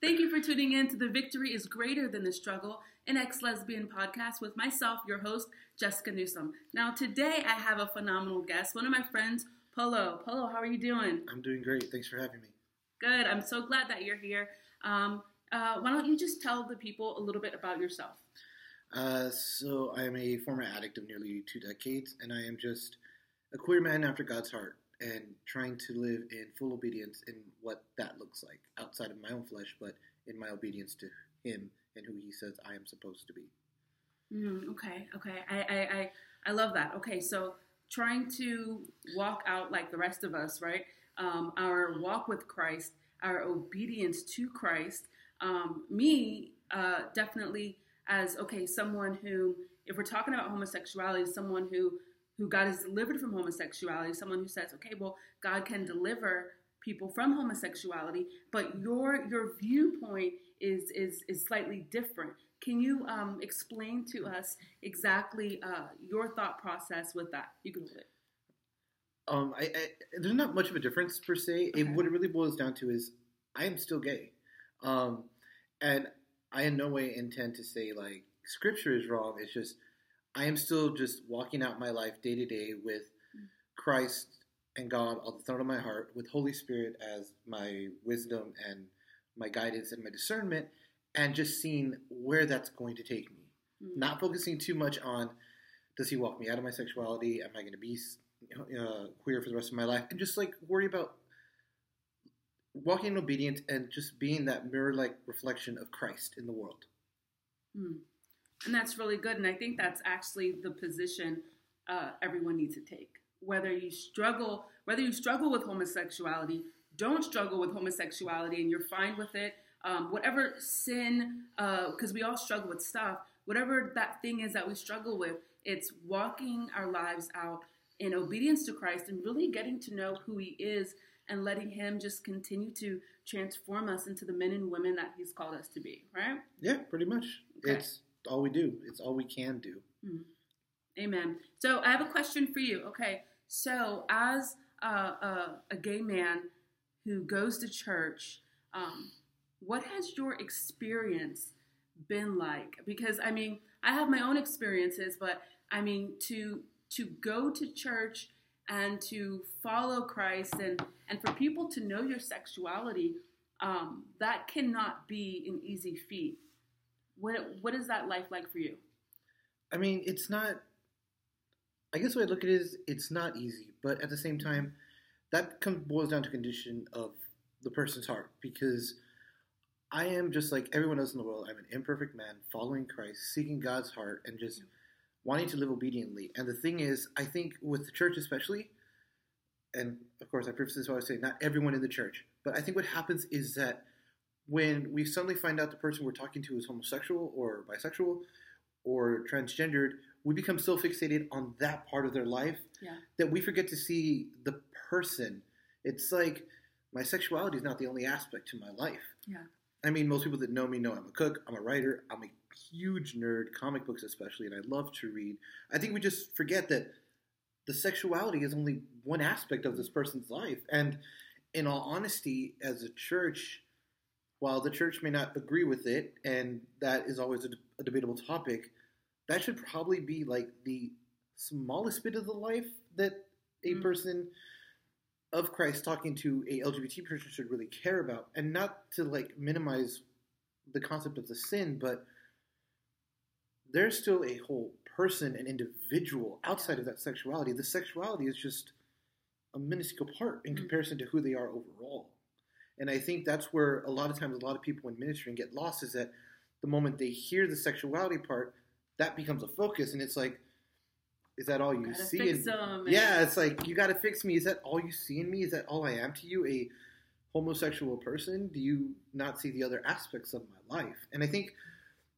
Thank you for tuning in to the Victory is Greater Than the Struggle, an ex lesbian podcast with myself, your host, Jessica Newsom. Now, today I have a phenomenal guest, one of my friends, Polo. Polo, how are you doing? I'm doing great. Thanks for having me. Good. I'm so glad that you're here. Um, uh, why don't you just tell the people a little bit about yourself? Uh, so, I am a former addict of nearly two decades, and I am just a queer man after God's heart and trying to live in full obedience in what that looks like outside of my own flesh, but in my obedience to Him and who He says I am supposed to be. Mm, okay, okay. I, I, I, I love that. Okay, so trying to walk out like the rest of us, right? Um, our walk with Christ, our obedience to Christ. Um, me, uh, definitely as okay, someone who, if we're talking about homosexuality, someone who who God has delivered from homosexuality, someone who says, okay, well, God can deliver people from homosexuality, but your your viewpoint is is is slightly different. Can you um, explain to us exactly uh, your thought process with that? You can hold it. Um, I, I, there's not much of a difference per se. Okay. It, what it really boils down to is I am still gay, um, and I in no way intend to say like Scripture is wrong. It's just I am still just walking out my life day to day with Christ and God on the throne of my heart, with Holy Spirit as my wisdom and my guidance and my discernment, and just seeing where that's going to take me. Mm-hmm. Not focusing too much on does he walk me out of my sexuality? Am I going to be uh, queer for the rest of my life? And just like worry about walking in obedience and just being that mirror like reflection of Christ in the world. Mm. And that's really good. And I think that's actually the position uh, everyone needs to take. Whether you struggle, whether you struggle with homosexuality, don't struggle with homosexuality, and you're fine with it. Um, whatever sin, because uh, we all struggle with stuff. Whatever that thing is that we struggle with, it's walking our lives out in obedience to Christ and really getting to know who He is and letting Him just continue to transform us into the men and women that He's called us to be. Right? Yeah, pretty much. Okay. It's all we do. It's all we can do. Mm. Amen. So I have a question for you. Okay, so as a, a, a gay man who goes to church, um, what has your experience been like? Because I mean, I have my own experiences, but I mean to to go to church and to follow Christ and and for people to know your sexuality, um, that cannot be an easy feat. What what is that life like for you? I mean, it's not. I guess what I look at it is it's not easy, but at the same time, that comes boils down to condition of the person's heart because I am just like everyone else in the world. I'm an imperfect man following Christ, seeking God's heart, and just wanting to live obediently. And the thing is, I think with the church especially, and of course I preface this by saying not everyone in the church, but I think what happens is that when we suddenly find out the person we're talking to is homosexual or bisexual or transgendered, we become so fixated on that part of their life yeah. that we forget to see the person. It's like my sexuality is not the only aspect to my life. Yeah. I mean, most people that know me know I'm a cook, I'm a writer, I'm a huge nerd, comic books especially, and I love to read. I think we just forget that the sexuality is only one aspect of this person's life. And in all honesty, as a church, while the church may not agree with it, and that is always a, a debatable topic, that should probably be like the smallest bit of the life that a mm-hmm. person of Christ talking to a LGBT person should really care about, and not to like minimize the concept of the sin, but there's still a whole person, an individual outside of that sexuality. The sexuality is just a minuscule part in mm-hmm. comparison to who they are overall. And I think that's where a lot of times a lot of people in ministry get lost is that the moment they hear the sexuality part, that becomes a focus, and it's like, is that all you see? In, yeah, it's like you got to fix me. Is that all you see in me? Is that all I am to you? A homosexual person? Do you not see the other aspects of my life? And I think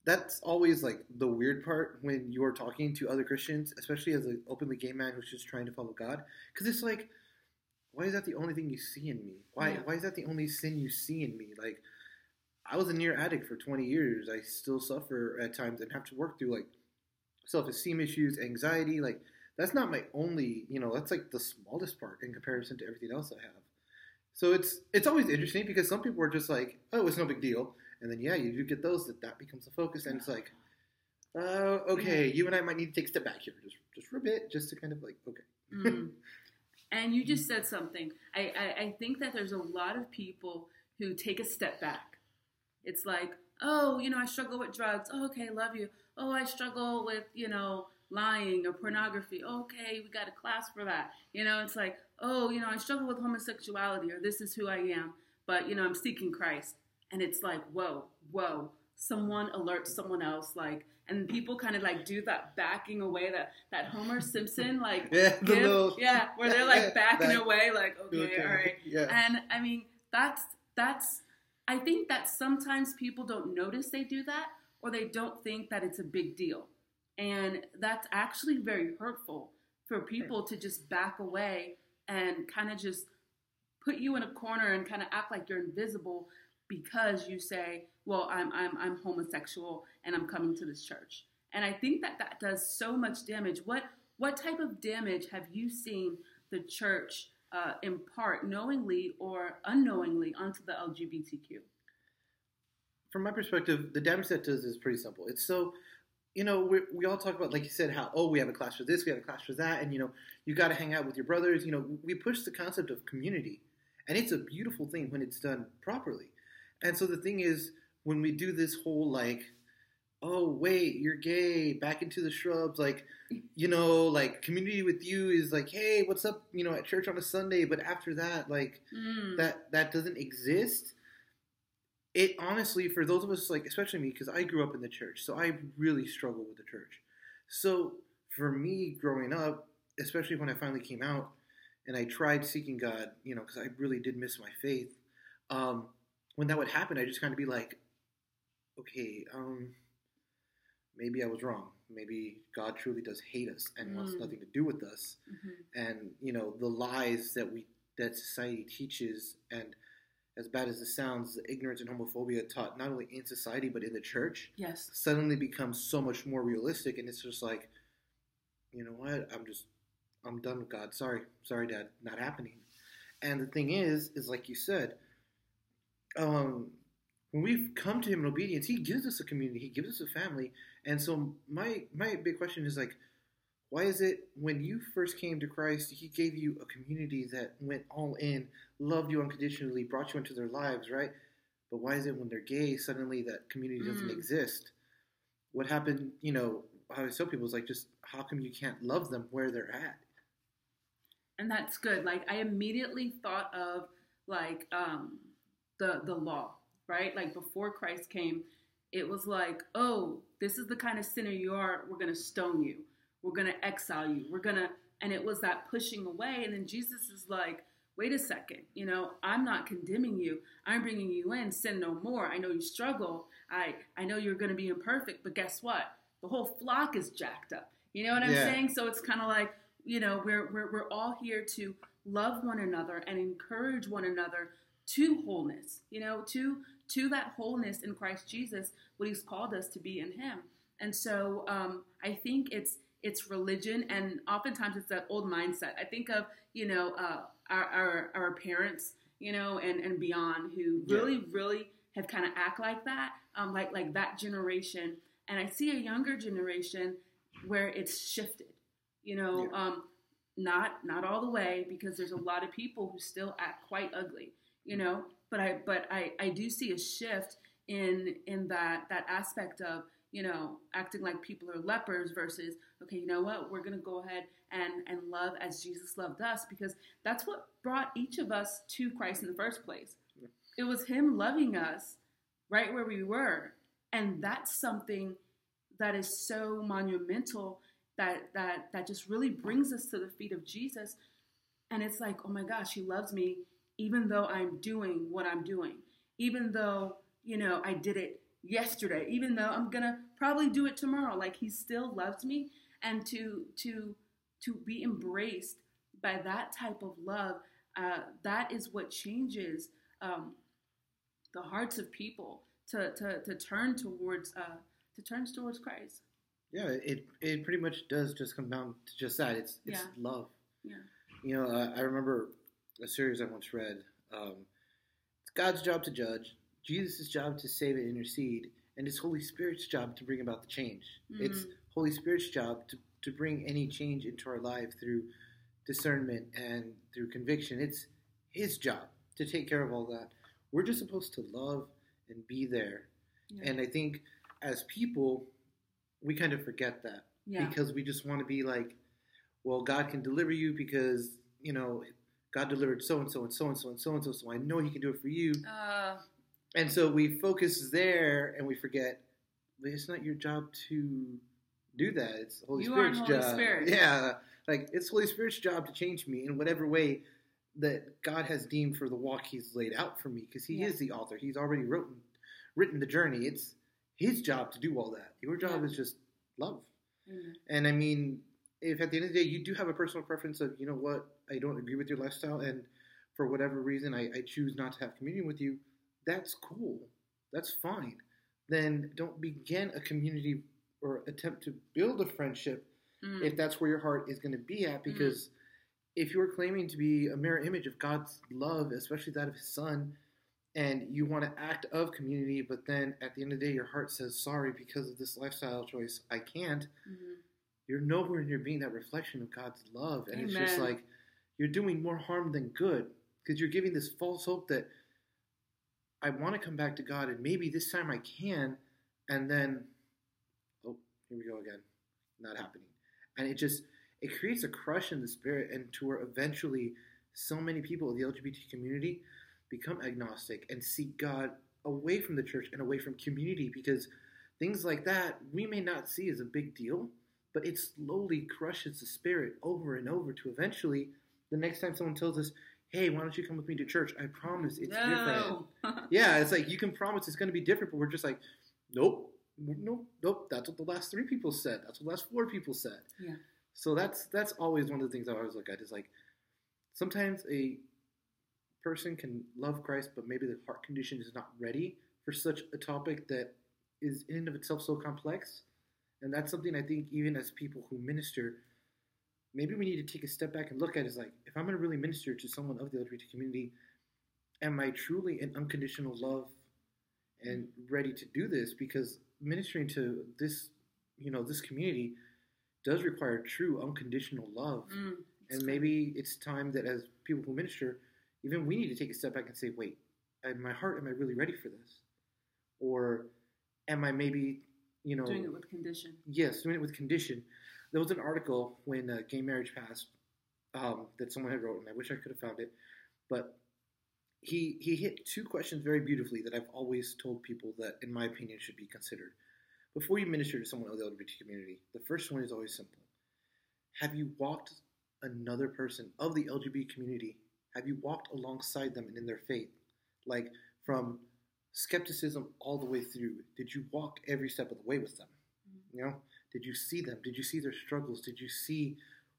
that's always like the weird part when you are talking to other Christians, especially as an openly gay man who's just trying to follow God, because it's like why is that the only thing you see in me? Why yeah. why is that the only sin you see in me? Like I was a near addict for 20 years. I still suffer at times and have to work through like self-esteem issues, anxiety, like that's not my only, you know, that's like the smallest part in comparison to everything else I have. So it's it's always interesting because some people are just like, oh, it's no big deal, and then yeah, you do get those that that becomes the focus, and it's like, uh, okay, you and I might need to take a step back here, just just for a bit, just to kind of like, okay. Mm. and you just mm. said something. I, I, I think that there's a lot of people who take a step back. It's like, oh, you know, I struggle with drugs. Oh, okay, love you. Oh, I struggle with, you know, lying or pornography. Okay, we got a class for that. You know, it's like, oh, you know, I struggle with homosexuality or this is who I am, but, you know, I'm seeking Christ. And it's like, whoa, whoa. Someone alerts someone else, like, and people kind of like do that backing away that that Homer Simpson like Yeah, the give- little- yeah where they're like backing back- away like okay, Okay, all right. yeah. and I mean that's that's I think that sometimes people don't notice they do that or they don't think that it's a big deal. And that's actually very hurtful for people to just back away and kind of just put you in a corner and kind of act like you're invisible because you say, "Well, I'm I'm I'm homosexual and I'm coming to this church." And I think that that does so much damage. What what type of damage have you seen the church uh, impart, knowingly or unknowingly, onto the LGBTQ? from my perspective, the damage that does is pretty simple. It's so, you know, we we all talk about, like you said, how oh we have a class for this, we have a class for that, and you know, you got to hang out with your brothers. You know, we push the concept of community, and it's a beautiful thing when it's done properly. And so the thing is, when we do this whole like, oh wait, you're gay, back into the shrubs, like, you know, like community with you is like, hey, what's up, you know, at church on a Sunday, but after that, like Mm. that that doesn't exist it honestly for those of us like especially me because i grew up in the church so i really struggle with the church so for me growing up especially when i finally came out and i tried seeking god you know because i really did miss my faith um, when that would happen i just kind of be like okay um, maybe i was wrong. Maybe god truly does hate us and wants Mm. nothing to do with us. Mhm. and you know the lies that we that society teaches and as bad as it sounds the ignorance and homophobia taught not only in society but in the church Yes. suddenly becomes so much more realistic and it's just like you know what? I'm just i'm done with god. Sorry. Sorry dad. Not happening. And the thing is is like you said um when we've come to him in obedience he gives us a community he gives us a family and so my my big question is like why is it when you first came to Christ, He gave you a community that went all in, loved you unconditionally, brought you into their lives, right? But why is it when they're gay, suddenly that community doesn't Mm. exist? What happened, you know, I always tell people is like, just how come you can't love them where they're at? and that's good like i immediately thought of like um the the law right? Like before christ came it was like oh this is the kind of sinner you are. We're gonna stone you. We're gonna exile you. We're gonna and it was that pushing away. And then jesus is like wait a second you know i'm not condemning you. I'm bringing you in. Sin no more. I know you struggle. I i know you're gonna be imperfect but guess what? The whole flock is jacked up. You know what i'm Yeah. saying? So it's kind of like you know we're, we're we're all here to love one another and encourage one another to wholeness you know to to that wholeness in christ jesus what he's called us to be in him and so um, i think it's it's religion and oftentimes it's that old mindset i think of you know uh, our, our our parents you know and and beyond who Yeah. really really have kind of act like that um, like like that generation and i see a younger generation where it's shifted you know Yeah. um, not not all the way because there's a lot of people who still act quite ugly you know but i but i i do see a shift in in that that aspect of you know acting like people are lepers versus okay you know what we're gonna go ahead and and love as jesus loved us because that's what brought each of us to christ in the first place. Yeah. it was him loving us right where we were. And that's something that is so monumental that that that just really brings us to the feet of Jesus. And it's like oh my gosh he loves me even though I'm doing what I'm doing even though you know I did it yesterday even though I'm going to probably do it tomorrow like he still loves me and to to to be embraced by that type of love uh, that is what changes um, the hearts of people to, to, to turn towards uh, to turn towards Christ. Yeah, it it pretty much does just come down to just that. It's it's Yeah. love. Yeah. You know, uh, I remember a series I once read Um, it's God's job to judge, Jesus' job to save and intercede, and it's Holy Spirit's job to bring about the change. It's Mhm. Holy Spirit's job to, to bring any change into our life through discernment and through conviction. It's His job to take care of all that. We're just supposed to love and be there. Yeah. And I think as people, we kind of forget that yeah. because we just want to be like, well, God can deliver you because, you know, God delivered so and so and so and so and so and so, so I know He can do it for you. Uh, And so we focus there and we forget, but it's not your job to do that. It's Holy Spirit's Holy job. Spirit. Yeah. Like it's Holy Spirit's job to change me in whatever way that God has deemed for the walk He's laid out for me because He Yeah. is the author. He's already written written the journey. It's His job to do all that. Your job Yeah. is just love. mm, And I mean, if at the end of the day you do have a personal preference of, you know what, I don't agree with your lifestyle, and for whatever reason I, I choose not to have communion with you, that's cool. That's fine. Then don't begin a community or attempt to build a friendship mm, if that's where your heart is going to be at. Because if you're claiming to be a mirror image of God's love, especially that of His Son, and you want to act of community, but then at the end of the day your heart says, sorry, because of this lifestyle choice, I can't mhm. You're nowhere near being that reflection of God's love. And it's just like you're doing more harm than good because you're giving this false hope that I want to come back to God and maybe this time I can. And then, oh, here we go again. Not happening. And it just, it creates a crush in the spirit and to where eventually so many people in the LGBT community become agnostic and seek God away from the church and away from community because things like that we may not see as a big deal but it slowly crushes the spirit over and over to eventually the next time someone tells us, "Hey, why don't you come with me to church?" I promise it's different. no. Yeah, it's like you can promise it's going to be different, but we're just like, nope, nope, nope. That's what the last three people said. That's what the last four people said. Yeah. So that's that's always one of the things I always look at is like sometimes a person can love Christ, but maybe the heart condition is not ready for such a topic that is in and of itself so complex. And that's something I think even as people who minister, maybe we need to take a step back and look at is like, if I'm going to really minister to someone of the LGBT community, am I truly in unconditional love and ready to do this? Because ministering to this, you know, this community does require true unconditional love. Mm, And maybe it's time that as people who minister, even we need to take a step back and say, wait, in my heart, am I really ready for this? Or am I maybe, you know, doing it with condition. Yes, doing it with condition. There was an article when uh, gay marriage passed um, that someone had wrote, and I wish I could have found it. But he he hit two questions very beautifully that I've always told people that, in my opinion, should be considered before you minister to someone of the LGBT community. The first one is always simple: Have you walked another person of the LGBT community? Have you walked alongside them and in their faith, like from skepticism all the way through? Did you walk every step of the way with them? You know, did you see them? Did you see their struggles? Did you see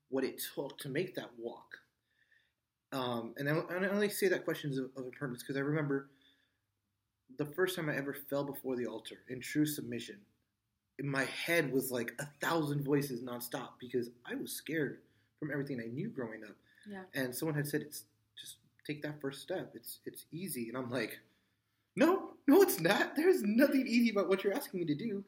what it took to make that walk? Um, and I, I only say that question is of, of importance because I remember the first time I ever fell before the altar in true submission. In my head was like a thousand voices nonstop because I was scared from everything I knew growing up. Yeah. And someone had said, "It's just take that first step. It's it's easy." And I'm like, "No, no, it's not. There's nothing easy about what you're asking me to do,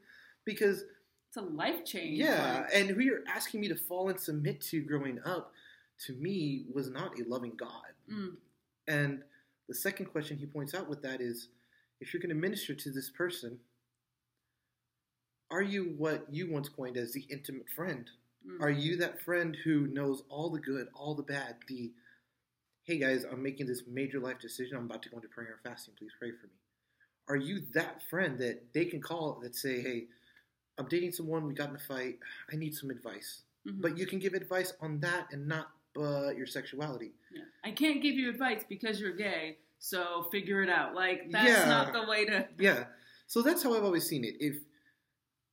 because It's a life change. yeah, like- and who you're asking me to fall and submit to growing up, to me, was not a loving God. Mm, And the second question he points out with that is, if you're going to minister to this person, are you what you once coined as the intimate friend? mm. Are you that friend who knows all the good, all the bad? The hey guys, I'm making this major life decision. I'm about to go into prayer and fasting. Please pray for me. Are you that friend that they can call that say, hey, I'm dating someone. We got in a fight. I need some advice. Mhm. But you can give advice on that and not but your sexuality. Yeah. I can't give you advice because you're gay, so figure it out. Like that's Yeah. not the way to. Yeah. So that's how I've always seen it. If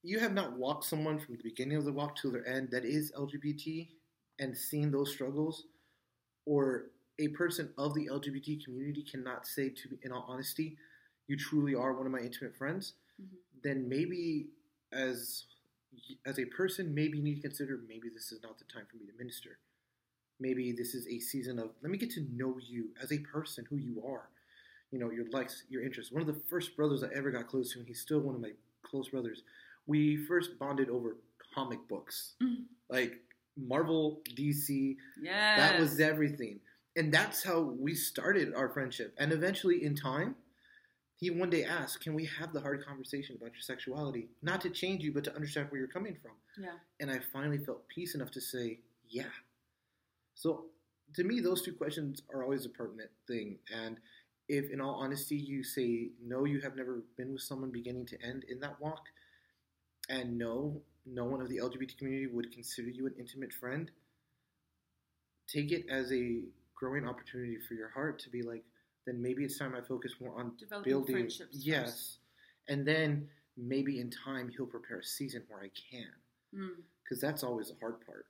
you have not walked someone from the beginning of the walk to their end that is LGBT and seen those struggles, or a person of the LGBT community cannot say to me, in all honesty, you truly are one of my intimate friends, Mhm. then maybe as as a person, maybe you need to consider maybe this is not the time for me to minister. maybe this is a season of let me get to know you as a person, who you are. You know, your likes, your interests. One of the first brothers I ever got close to, and he's still one of my close brothers. We first bonded over comic books, Mhm. like Marvel, DC. Yeah. That was everything, and that's how we started our friendship. And eventually, in time, he one day asked, "Can we have the hard conversation about your sexuality? Not to change you, but to understand where you're coming from." Yeah. and I finally felt peace enough to say, yeah. So to me, those two questions are always a pertinent thing. And if, in all honesty, you say, no, you have never been with someone beginning to end in that walk, and no, no one of the LGBT community would consider you an intimate friend, take it as a growing opportunity for your heart to be like, then maybe it's time I focus more on Developing building. friendships Yes. first. And then maybe in time he'll prepare a season where I can Mm. because that's always the hard part.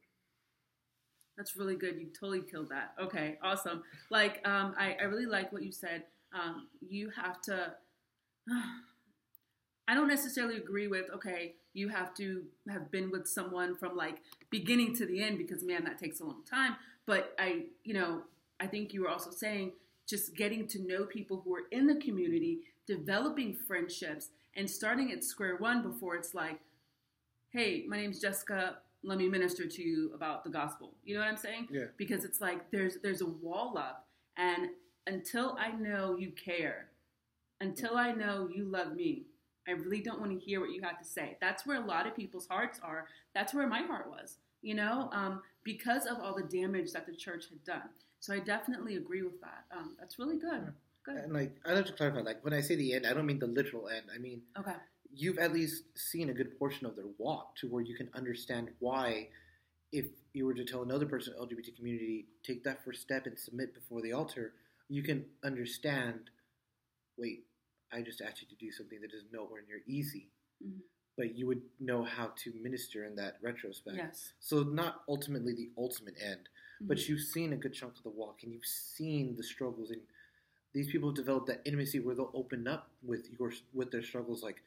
That's really good. You totally killed that. Okay, awesome. Like, um, I, I really like what you said. Um, you have to. I don't necessarily agree with. Okay, you have to have been with someone from like beginning to the end because man, that takes a long time. But I, you know, I think you were also saying just getting to know people who are in the community, developing friendships, and starting at square one before it's like, hey, my name's Jessica. Let me minister to you about the gospel. You know what I'm saying? Yeah. Because it's like there's there's a wall up, and until I know you care, until I know you love me, I really don't want to hear what you have to say. That's where a lot of people's hearts are. That's where my heart was. You know, um, because of all the damage that the church had done. So I definitely agree with that. Um, that's really good. Good. And like, I have to clarify, like when I say the end, I don't mean the literal end. I mean Okay. you've at least seen a good portion of their walk to where you can understand why, if you were to tell another person in the LGBT community, take that first step and submit before the altar, you can understand. Wait, I just asked you to do something that is nowhere near easy, Mhm. but you would know how to minister in that retrospect. Yes. So not ultimately the ultimate end, but Mhm. you've seen a good chunk of the walk and you've seen the struggles and these people have developed that intimacy where they'll open up with your with their struggles like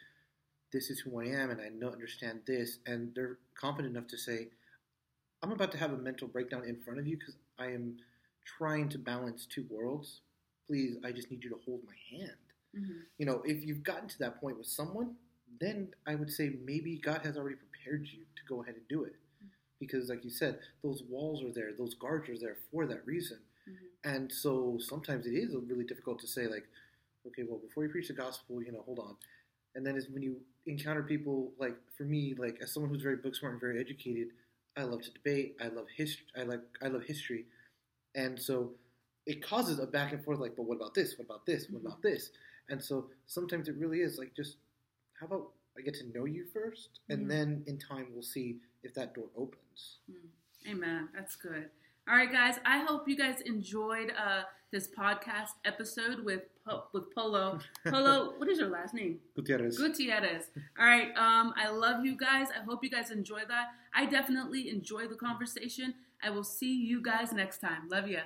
this is who I am and I know understand this and they're confident enough to say I'm about to have a mental breakdown in front of you because I am trying to balance two worlds please I just need you to hold my hand Mhm. you know if you've gotten to that point with someone then I would say maybe God has already prepared you to go ahead and do it because like you said those walls are there those guards are there for that reason. Mhm. and so sometimes it is really difficult to say like okay well before you preach the gospel you know hold on. And then is when you encounter people like for me like as someone who's very book smart and very educated i love to debate i love history i like i love history. And so it causes a back and forth like but what about this? What about this? What about this? And so sometimes it really is like just how about i get to know you first and Mhm. then in time we'll see if that door opens Amen. That's good. All right, guys. I hope you guys enjoyed uh, this podcast episode with po- with Polo. Polo, what is your last name? Gutierrez. Gutierrez. All right. Um, I love you guys. I hope you guys enjoy that. I definitely enjoy the conversation. I will see you guys next time. Love ya.